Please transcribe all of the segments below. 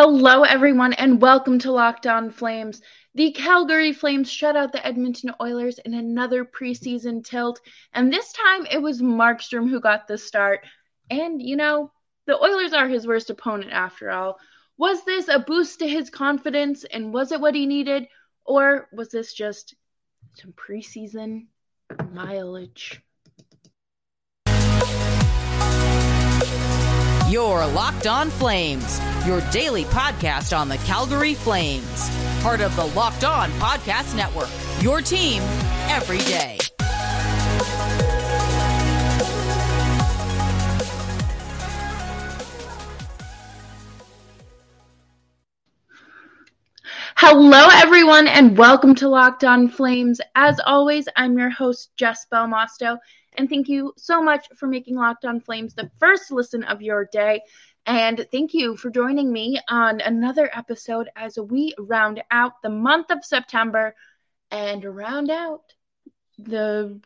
Hello, everyone, and welcome to Locked On Flames. The Calgary Flames shut out the Edmonton Oilers in another preseason tilt, and this time it was Markstrom who got the start. And, you know, the Oilers are his worst opponent after all. Was this a boost to his confidence, and was it what he needed, or was this just some preseason mileage? Your Locked On Flames, your daily podcast on the Calgary Flames. Part of the Locked On Podcast Network, your team every day. Hello, everyone, and welcome to Locked On Flames. As always, I'm your host, Jess Belmosto, and thank you so much for making Locked On Flames the first listen of your day. And thank you for joining me on another episode as we round out the month of September and round out the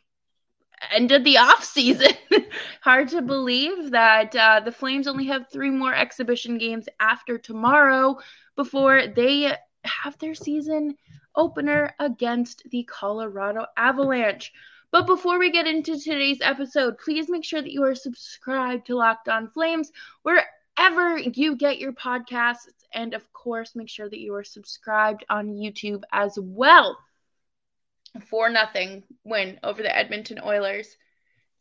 end of the off season. Hard to believe that uh, the Flames only have three more exhibition games after tomorrow before they have their season opener against the Colorado Avalanche. But before we get into today's episode, please make sure that you are subscribed to Locked On Flames wherever you get your podcasts. And of course, make sure that you are subscribed on YouTube as well. For nothing win over the Edmonton Oilers.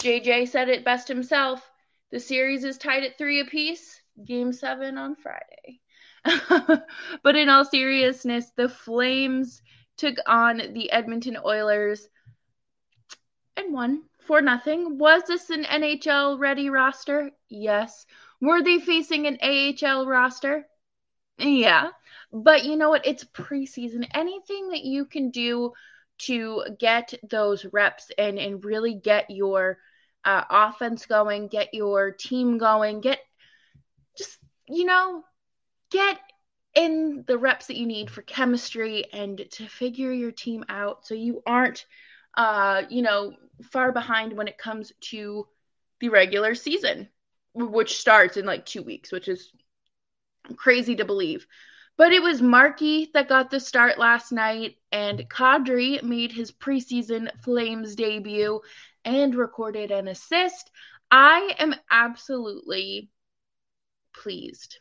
JJ said it best himself. The series is tied at three apiece. Game seven on Friday. but in all seriousness, the Flames took on the Edmonton Oilers and won for nothing. Was this an NHL ready roster? Yes. Were they facing an AHL roster? Yeah. But you know what? It's preseason. Anything that you can do to get those reps in and really get your uh, offense going, get your team going, get just you know get in the reps that you need for chemistry and to figure your team out so you aren't uh, you know, far behind when it comes to the regular season, which starts in like two weeks, which is crazy to believe. But it was Markey that got the start last night, and Kadri made his preseason Flames debut and recorded an assist. I am absolutely pleased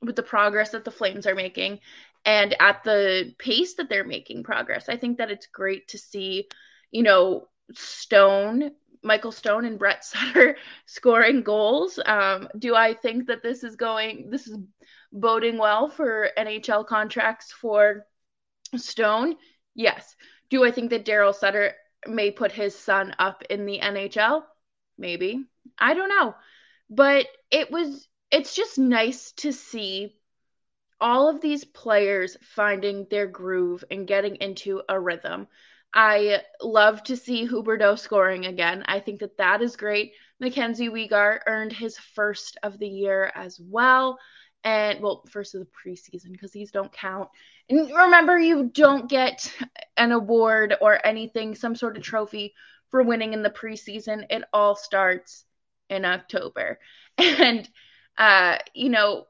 with the progress that the Flames are making and at the pace that they're making progress. I think that it's great to see you know, Stone, Michael Stone and Brett Sutter scoring goals. Um, do I think that this is going, this is boding well for NHL contracts for Stone? Yes. Do I think that Daryl Sutter may put his son up in the NHL? Maybe. I don't know. But it was, it's just nice to see all of these players finding their groove and getting into a rhythm. I love to see Huberdeau scoring again. I think that that is great. Mackenzie Weegar earned his first of the year as well. And well, first of the preseason because these don't count. And remember, you don't get an award or anything, some sort of trophy for winning in the preseason. It all starts in October. And, uh, you know,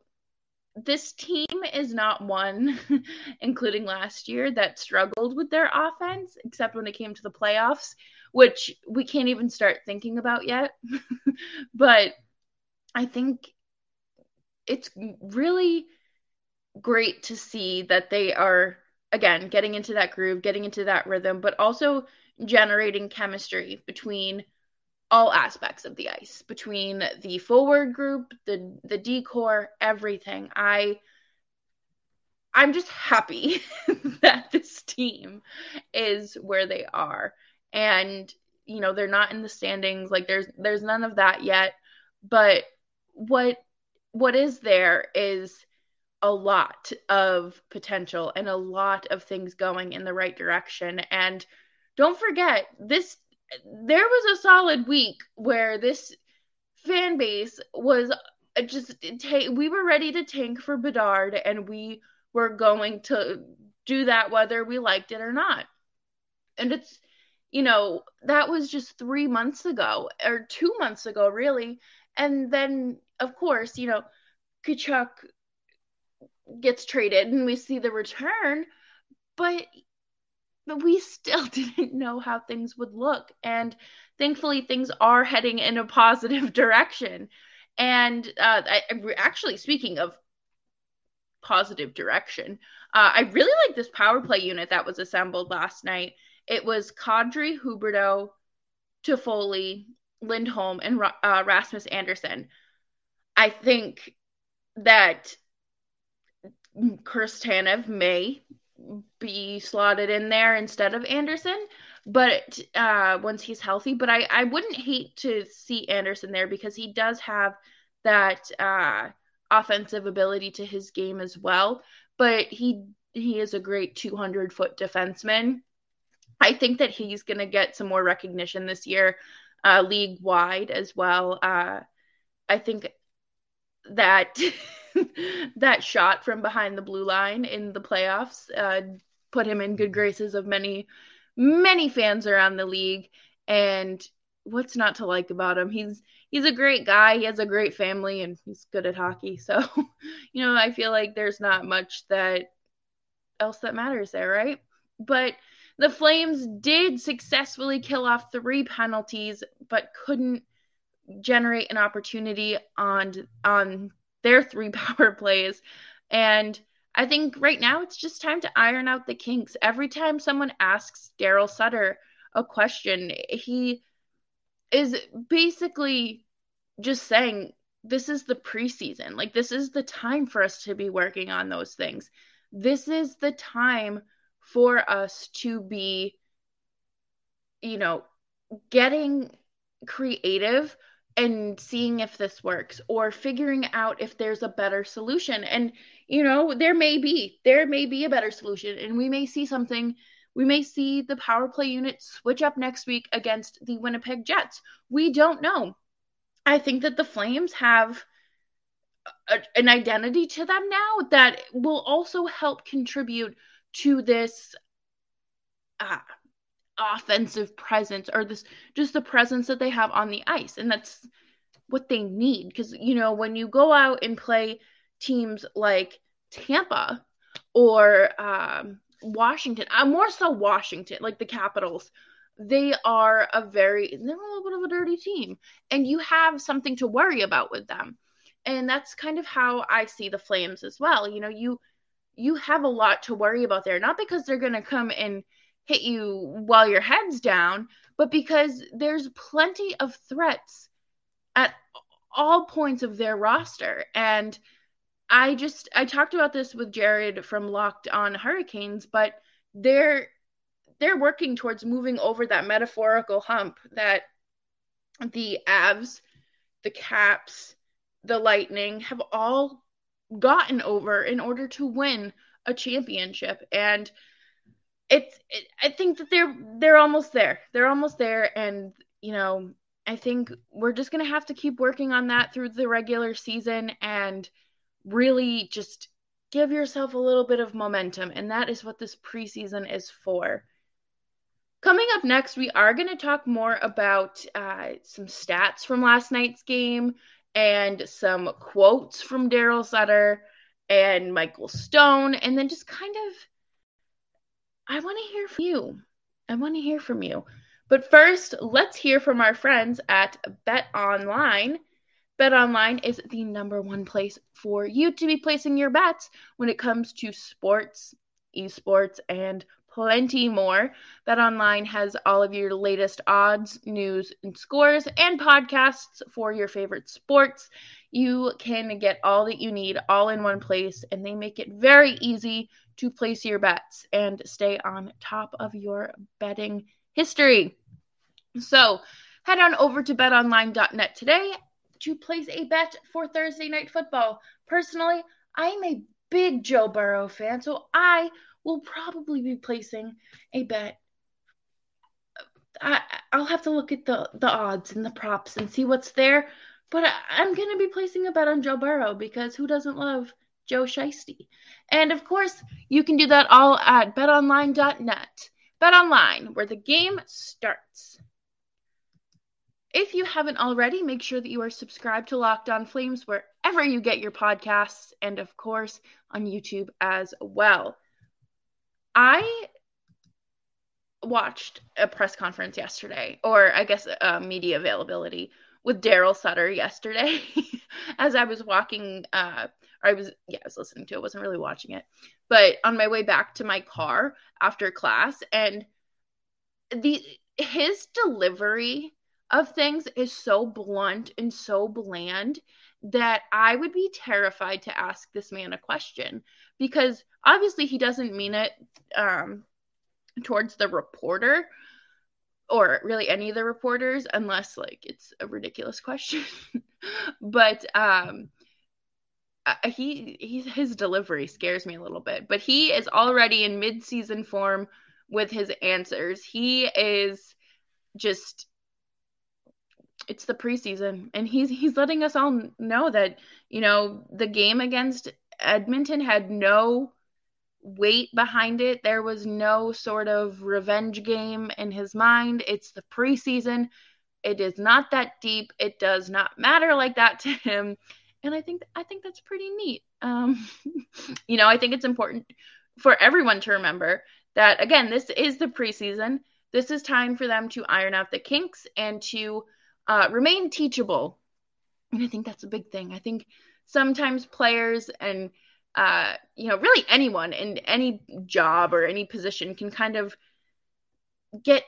this team is not one, including last year, that struggled with their offense, except when it came to the playoffs, which we can't even start thinking about yet. but I think it's really great to see that they are, again, getting into that groove, getting into that rhythm, but also generating chemistry between all aspects of the ice between the forward group, the the decor, everything. I I'm just happy that this team is where they are. And you know, they're not in the standings like there's there's none of that yet, but what what is there is a lot of potential and a lot of things going in the right direction and don't forget this there was a solid week where this fan base was just take we were ready to tank for Bedard and we were going to do that whether we liked it or not. And it's you know, that was just 3 months ago or 2 months ago really. And then of course, you know, Tkachuk gets traded and we see the return, but but we still didn't know how things would look. And thankfully, things are heading in a positive direction. And uh, I, actually, speaking of positive direction, uh, I really like this power play unit that was assembled last night. It was Kadri, Huberdeau, Toffoli, Lindholm, and uh, Rasmus Andersson. I think that Chris Tanev may be slotted in there instead of Andersson. but uh, once he's healthy. But I, I wouldn't hate to see Andersson there because he does have that uh, offensive ability to his game as well. But he he is a great 200 foot defenseman. I think that he's going to get some more recognition this year, uh, league wide as well. Uh, I think that that shot from behind the blue line in the playoffs uh, put him in good graces of many, many fans around the league. And what's not to like about him? He's he's a great guy. He has a great family, and he's good at hockey. So, you know, I feel like there's not much that else that matters there, right? But the Flames did successfully kill off three penalties, but couldn't generate an opportunity on on their three power plays. And I think right now it's just time to iron out the kinks. Every time someone asks Daryl Sutter a question, he is basically just saying, This is the preseason. Like, this is the time for us to be working on those things. This is the time for us to be, you know, getting creative and seeing if this works or figuring out if there's a better solution. And you know there may be there may be a better solution. And we may see something we may see the power play unit switch up next week against the Winnipeg Jets. We don't know. I think that the flames have a, an identity to them now that will also help contribute to this uh, offensive presence or this just the presence that they have on the ice. And that's what they need. Because you know when you go out and play teams like Tampa or um, Washington, uh, more so Washington, like the Capitals, they are a very they're a little bit of a dirty team, and you have something to worry about with them, and that's kind of how I see the Flames as well. You know, you you have a lot to worry about there, not because they're going to come and hit you while your head's down, but because there's plenty of threats at all points of their roster. And I just I talked about this with Jared from Locked on Hurricanes, but they're they're working towards moving over that metaphorical hump that the Avs, the Caps, the Lightning have all gotten over in order to win a championship and it's it, I think that they're they're almost there. They're almost there and you know, I think we're just to have to keep working on that through the regular season and really just give yourself a little bit of momentum and that is what this preseason is for. Coming up next, we are going to talk more about uh, some stats from last night's game and some quotes from Daryl Sutter and Michael Stone, and then just kind of I want to hear from you. I want to hear from you. But first, let's hear from our friends at Bet Online. Bet Online is the number one place for you to be placing your bets when it comes to sports, esports, and plenty more. Bet Online has all of your latest odds, news, and scores, and podcasts for your favorite sports. You can get all that you need all in one place, and they make it very easy to place your bets and stay on top of your betting history. So head on over to betonline.net today to place a bet for Thursday night football. Personally, I'm a big Joe Burrow fan, so I will probably be placing a bet. I, will have to look at the, the odds and the props and see what's there. But I, am going to be placing a bet on Joe Burrow because who doesn't love Joe Shiesty? And of course, you can do that all at betonline.net. BetOnline, where the game starts. If you haven't already, make sure that you are subscribed to Locked On Flames wherever you get your podcasts and, of course, on YouTube as well. I watched a press conference yesterday, or I guess uh, media availability with Daryl Sutter yesterday as I was walking. Uh, I was, yeah, I was listening to it, wasn't really watching it, but on my way back to my car after class, and the his delivery of things is so blunt and so bland that I would be terrified to ask this man a question because obviously he doesn't mean it um, towards the reporter or really any of the reporters unless like it's a ridiculous question. But um he he his delivery scares me a little bit but he is already in mid-season form with his answers. He is just it's the preseason and he's he's letting us all know that you know the game against Edmonton had no weight behind it. There was no sort of revenge game in his mind. It's the preseason. It is not that deep. It does not matter like that to him. And I think I think that's pretty neat. Um, you know, I think it's important for everyone to remember that again, this is the preseason. This is time for them to iron out the kinks and to uh, remain teachable. And I think that's a big thing. I think sometimes players and uh, you know, really anyone in any job or any position can kind of get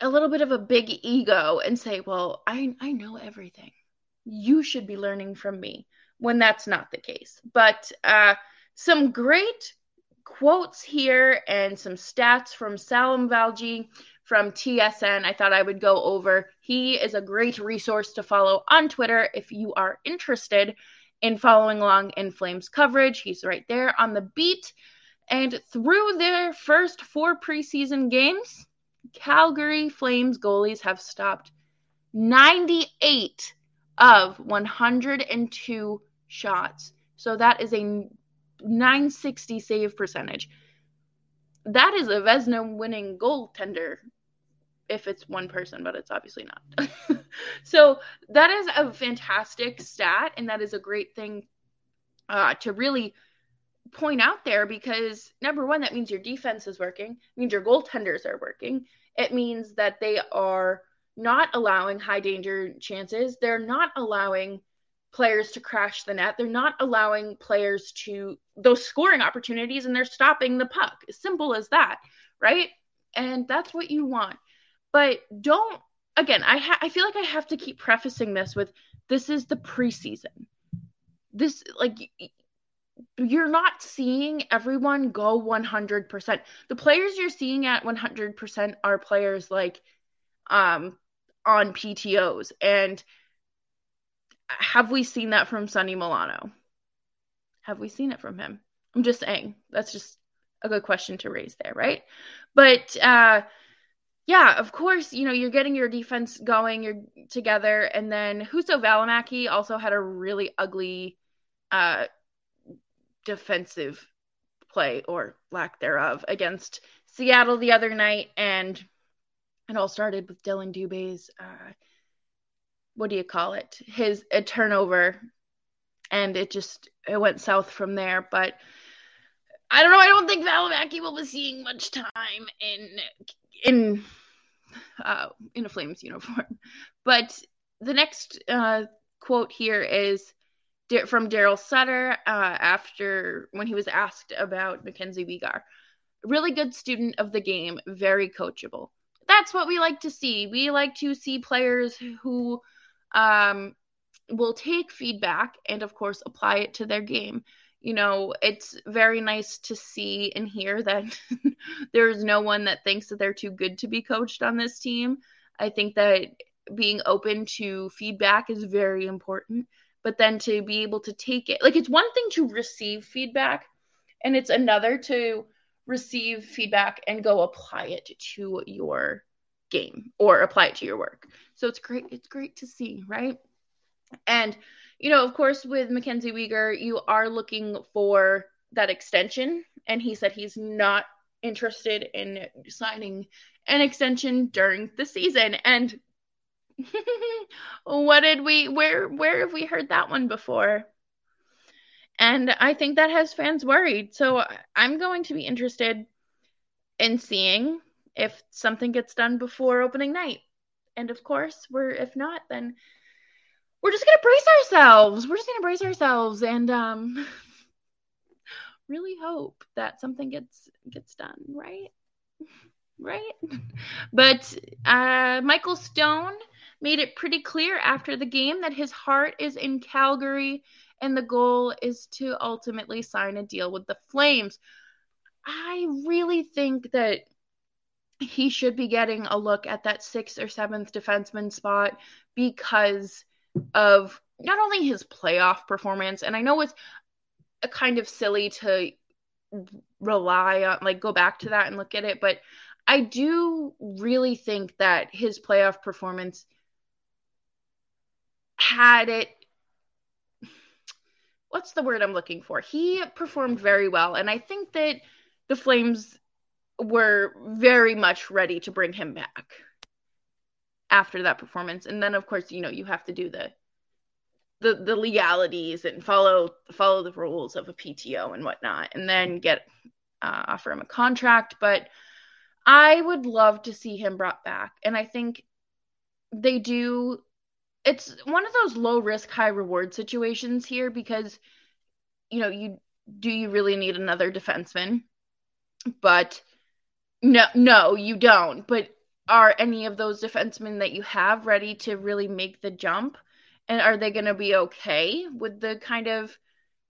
a little bit of a big ego and say, "Well, I I know everything. You should be learning from me." When that's not the case. But uh, some great quotes here and some stats from Salim Valji from TSN. I thought I would go over. He is a great resource to follow on Twitter if you are interested in following along in Flames coverage. He's right there on the beat. And through their first four preseason games, Calgary Flames goalies have stopped 98 of 102 shots. So that is a 960 save percentage. That is a Vezina winning goaltender if it's one person, but it's obviously not. so that is a fantastic stat, and that is a great thing uh, to really point out there because number one, that means your defense is working, means your goaltenders are working. It means that they are not allowing high danger chances. They're not allowing players to crash the net. They're not allowing players to those scoring opportunities and they're stopping the puck. As simple as that, right? And that's what you want. But don't again, I ha- I feel like I have to keep prefacing this with this is the preseason. This like you're not seeing everyone go 100%. The players you're seeing at 100% are players like um on PTOs and have we seen that from Sonny Milano? Have we seen it from him? I'm just saying. That's just a good question to raise there, right? But uh yeah, of course, you know, you're getting your defense going, you're together, and then Juuso Valimaki also had a really ugly uh defensive play or lack thereof against Seattle the other night and it all started with Dillon Dubé's uh what do you call it? His a turnover and it just it went south from there, but I don't know. I don't think Valimaki will be seeing much time in in uh, in a Flames uniform. But the next uh, quote here is from Daryl Sutter uh, after when he was asked about Mackenzie Weegar. Really good student of the game, very coachable. That's what we like to see. We like to see players who um, will take feedback and, of course, apply it to their game you know, it's very nice to see and hear that there's no one that thinks that they're too good to be coached on this team. I think that being open to feedback is very important, but then to be able to take it, like, it's one thing to receive feedback, and it's another to receive feedback and go apply it to your game or apply it to your work. So it's great. It's great to see, right? And you know, of course, with Mackenzie Weegar, you are looking for that extension. And he said he's not interested in signing an extension during the season. And what did we where where have we heard that one before? And I think that has fans worried. So I'm going to be interested in seeing if something gets done before opening night. And of course, we're if not, then we're just gonna brace ourselves. We're just gonna brace ourselves and um really hope that something gets gets done, right? right? But uh, Michael Stone made it pretty clear after the game that his heart is in Calgary and the goal is to ultimately sign a deal with the Flames. I really think that he should be getting a look at that sixth or seventh defenseman spot because of not only his playoff performance, and I know it's a kind of silly to rely on, like, go back to that and look at it, but I do really think that his playoff performance had it what's the word I'm looking for? He performed very well and I think that the Flames were very much ready to bring him back after that performance. And then of course, you know, you have to do the the the legalities and follow follow the rules of a PTO and whatnot, and then get uh, offer him a contract. But I would love to see him brought back, and I think they do. It's one of those low risk, high reward situations here because you know you do you really need another defenseman, but no, no, you don't. But are any of those defensemen that you have ready to really make the jump? And are they going to be okay with the kind of,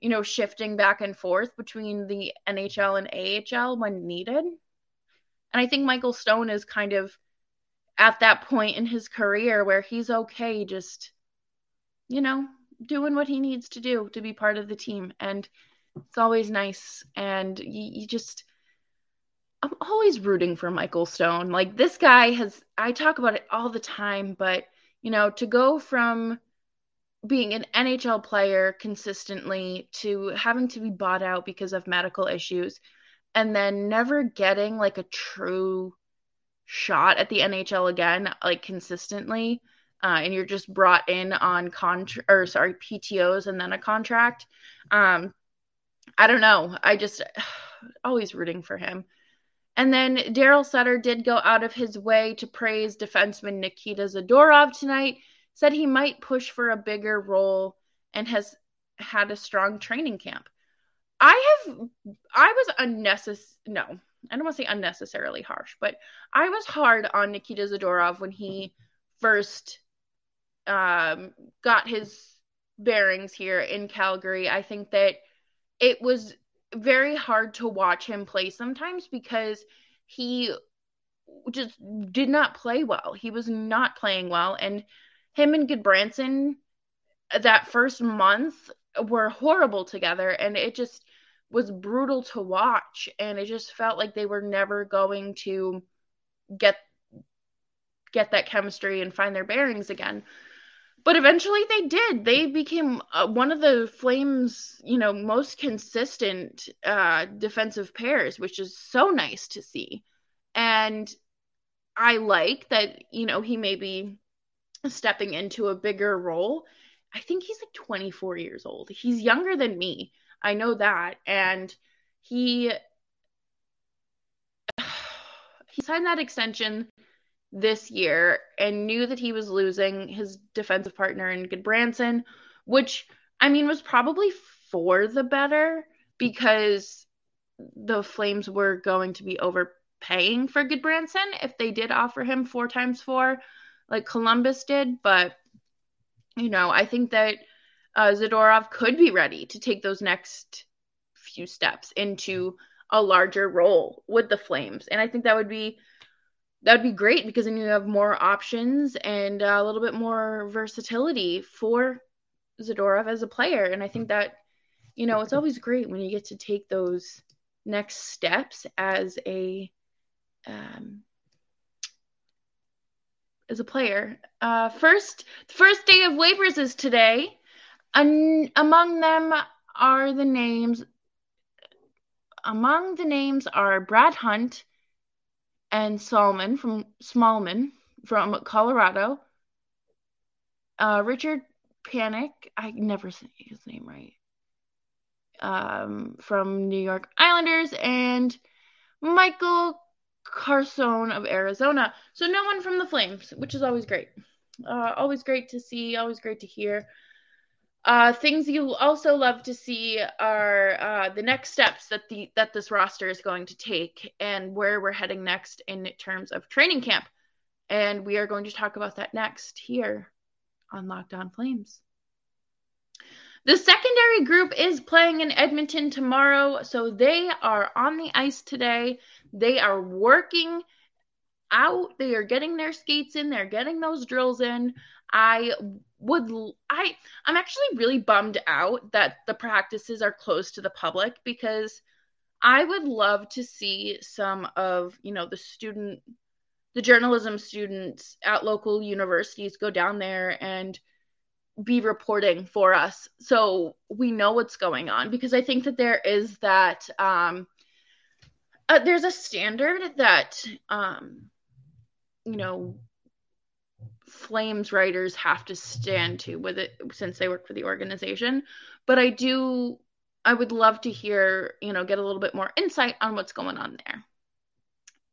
you know, shifting back and forth between the NHL and AHL when needed? And I think Michael Stone is kind of at that point in his career where he's okay just, you know, doing what he needs to do to be part of the team. And it's always nice. And you, you just, I'm always rooting for Michael Stone. Like this guy has I talk about it all the time, but you know, to go from being an NHL player consistently to having to be bought out because of medical issues and then never getting like a true shot at the NHL again like consistently uh, and you're just brought in on contract or sorry PTOs and then a contract um I don't know I just always rooting for him and then Daryl Sutter did go out of his way to praise defenseman Nikita Zadorov tonight, said he might push for a bigger role and has had a strong training camp. I have, I was unnecessary, no, I don't want to say unnecessarily harsh, but I was hard on Nikita Zadorov when he first um, got his bearings here in Calgary. I think that it was very hard to watch him play sometimes because he just did not play well. He was not playing well. And him and Gudbranson that first month were horrible together. And it just was brutal to watch. And it just felt like they were never going to get get that chemistry and find their bearings again but eventually they did. They became uh, one of the Flames, you know, most consistent uh, defensive pairs, which is so nice to see. And I like that, you know, he may be stepping into a bigger role. I think he's like 24 years old. He's younger than me. I know that. And he he signed that extension this year and knew that he was losing his defensive partner in Gudbranson, which I mean was probably for the better because the Flames were going to be overpaying for Gudbranson if they did offer him four times four, like Columbus did. But you know, I think that uh, Zadorov could be ready to take those next few steps into a larger role with the Flames, and I think that would be that would be great because then you have more options and a little bit more versatility for Zadorov as a player. And I think that, you know, it's always great when you get to take those next steps as a um, as a player. Uh, first, first day of waivers is today. An- among them are the names. Among the names are Brad Hunt, and Salmon from Smallman from Colorado, uh, Richard Panik, I never say his name right. Um, from New York Islanders and Michael Carcone of Arizona. So no one from the Flames, which is always great. Uh, always great to see. Always great to hear. Uh, things you also love to see are uh, the next steps that the that this roster is going to take and where we're heading next in terms of training camp. And we are going to talk about that next here on Locked On Flames. The secondary group is playing in Edmonton tomorrow, so they are on the ice today. They are working out, they are getting their skates in, they're getting those drills in. I would I I'm actually really bummed out that the practices are closed to the public because I would love to see some of, you know, the student the journalism students at local universities go down there and be reporting for us so we know what's going on because I think that there is that um uh, there's a standard that um you know flames writers have to stand to with it since they work for the organization. But i do i would love to hear you know get a little bit more insight on what's going on there.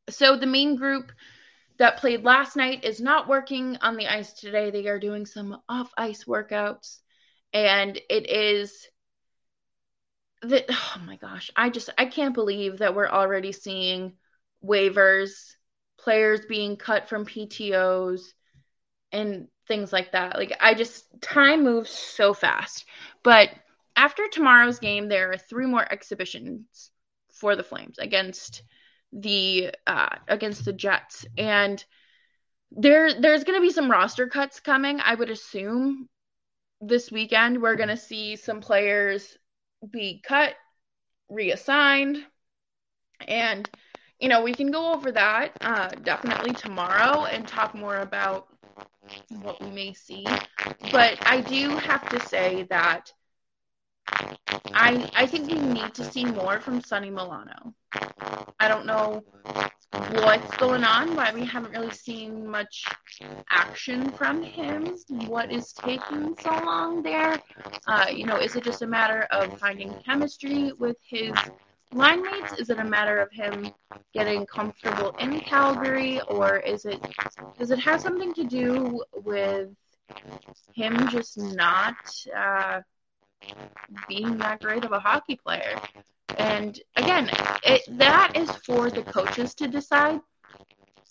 So the main group that played last night is not working on the ice today. They are doing some off ice workouts. And it is that oh my gosh. I just i can't believe that we're already seeing waivers players being cut from ptos and things like that. Like I just time moves so fast. But after tomorrow's game, there are three more exhibitions for the Flames against the uh, against the Jets, and there there's going to be some roster cuts coming. I would assume this weekend we're going to see some players be cut, reassigned, and you know we can go over that uh, definitely tomorrow and talk more about what we may see. But I do have to say that I I think we need to see more from Sonny Milano. I don't know what's going on, why we haven't really seen much action from him. What is taking so long there? Uh, you know, is it just a matter of finding chemistry with his line mates? Is it a matter of him getting comfortable in Calgary, or is it does it have something to do with him just not uh, being that great of a hockey player? And again, it, that is for the coaches to decide.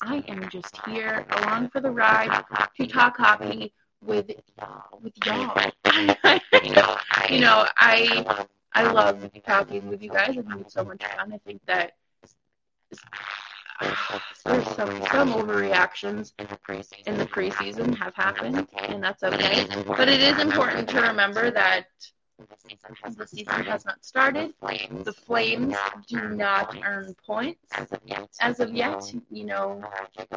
I am just here along for the ride to talk hockey with with y'all. you know, I I love talking with you guys. I think it's so much fun. I think that there's some some overreactions in the preseason have happened, and that's okay. But it is important to remember that the season has not started. The Flames do not earn points as of yet. You know,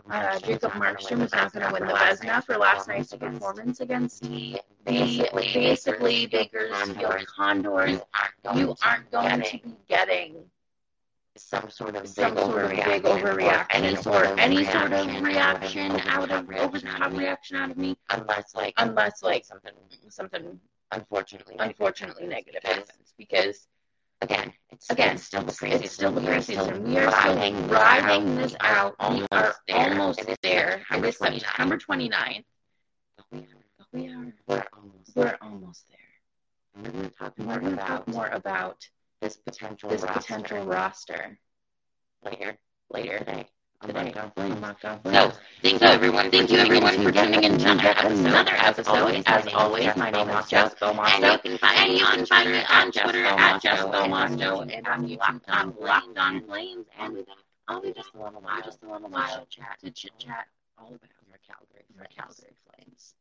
uh, Jacob Markstrom is not going to win the Vezina for last night's performance against the basically Bakersfield Condors. You aren't going to be getting some sort of some sort of big overreaction, any sort any sort of reaction out of over the top reaction out of me, unless like unless like something something unfortunately unfortunately negative happens because again it's again it's still the preseason it's still the still preseason. We are still riding this out. We are almost there. Is September September 29th. we are We are we're almost we're almost there. we're going to talk more we're going to about more about this potential this roster potential roster later later today on today Locked On on Flames. Locked On So, thank you everyone. Thank you everyone for tuning in to another episode. As always, my name is Jess And you can find And me you on can find me Twitter on Twitter at Jess Belmosto and YouTube Locked On Locked On Flames. And I'll be just a little while just a little while chat to chit chat all about your Calgary our Calgary Flames.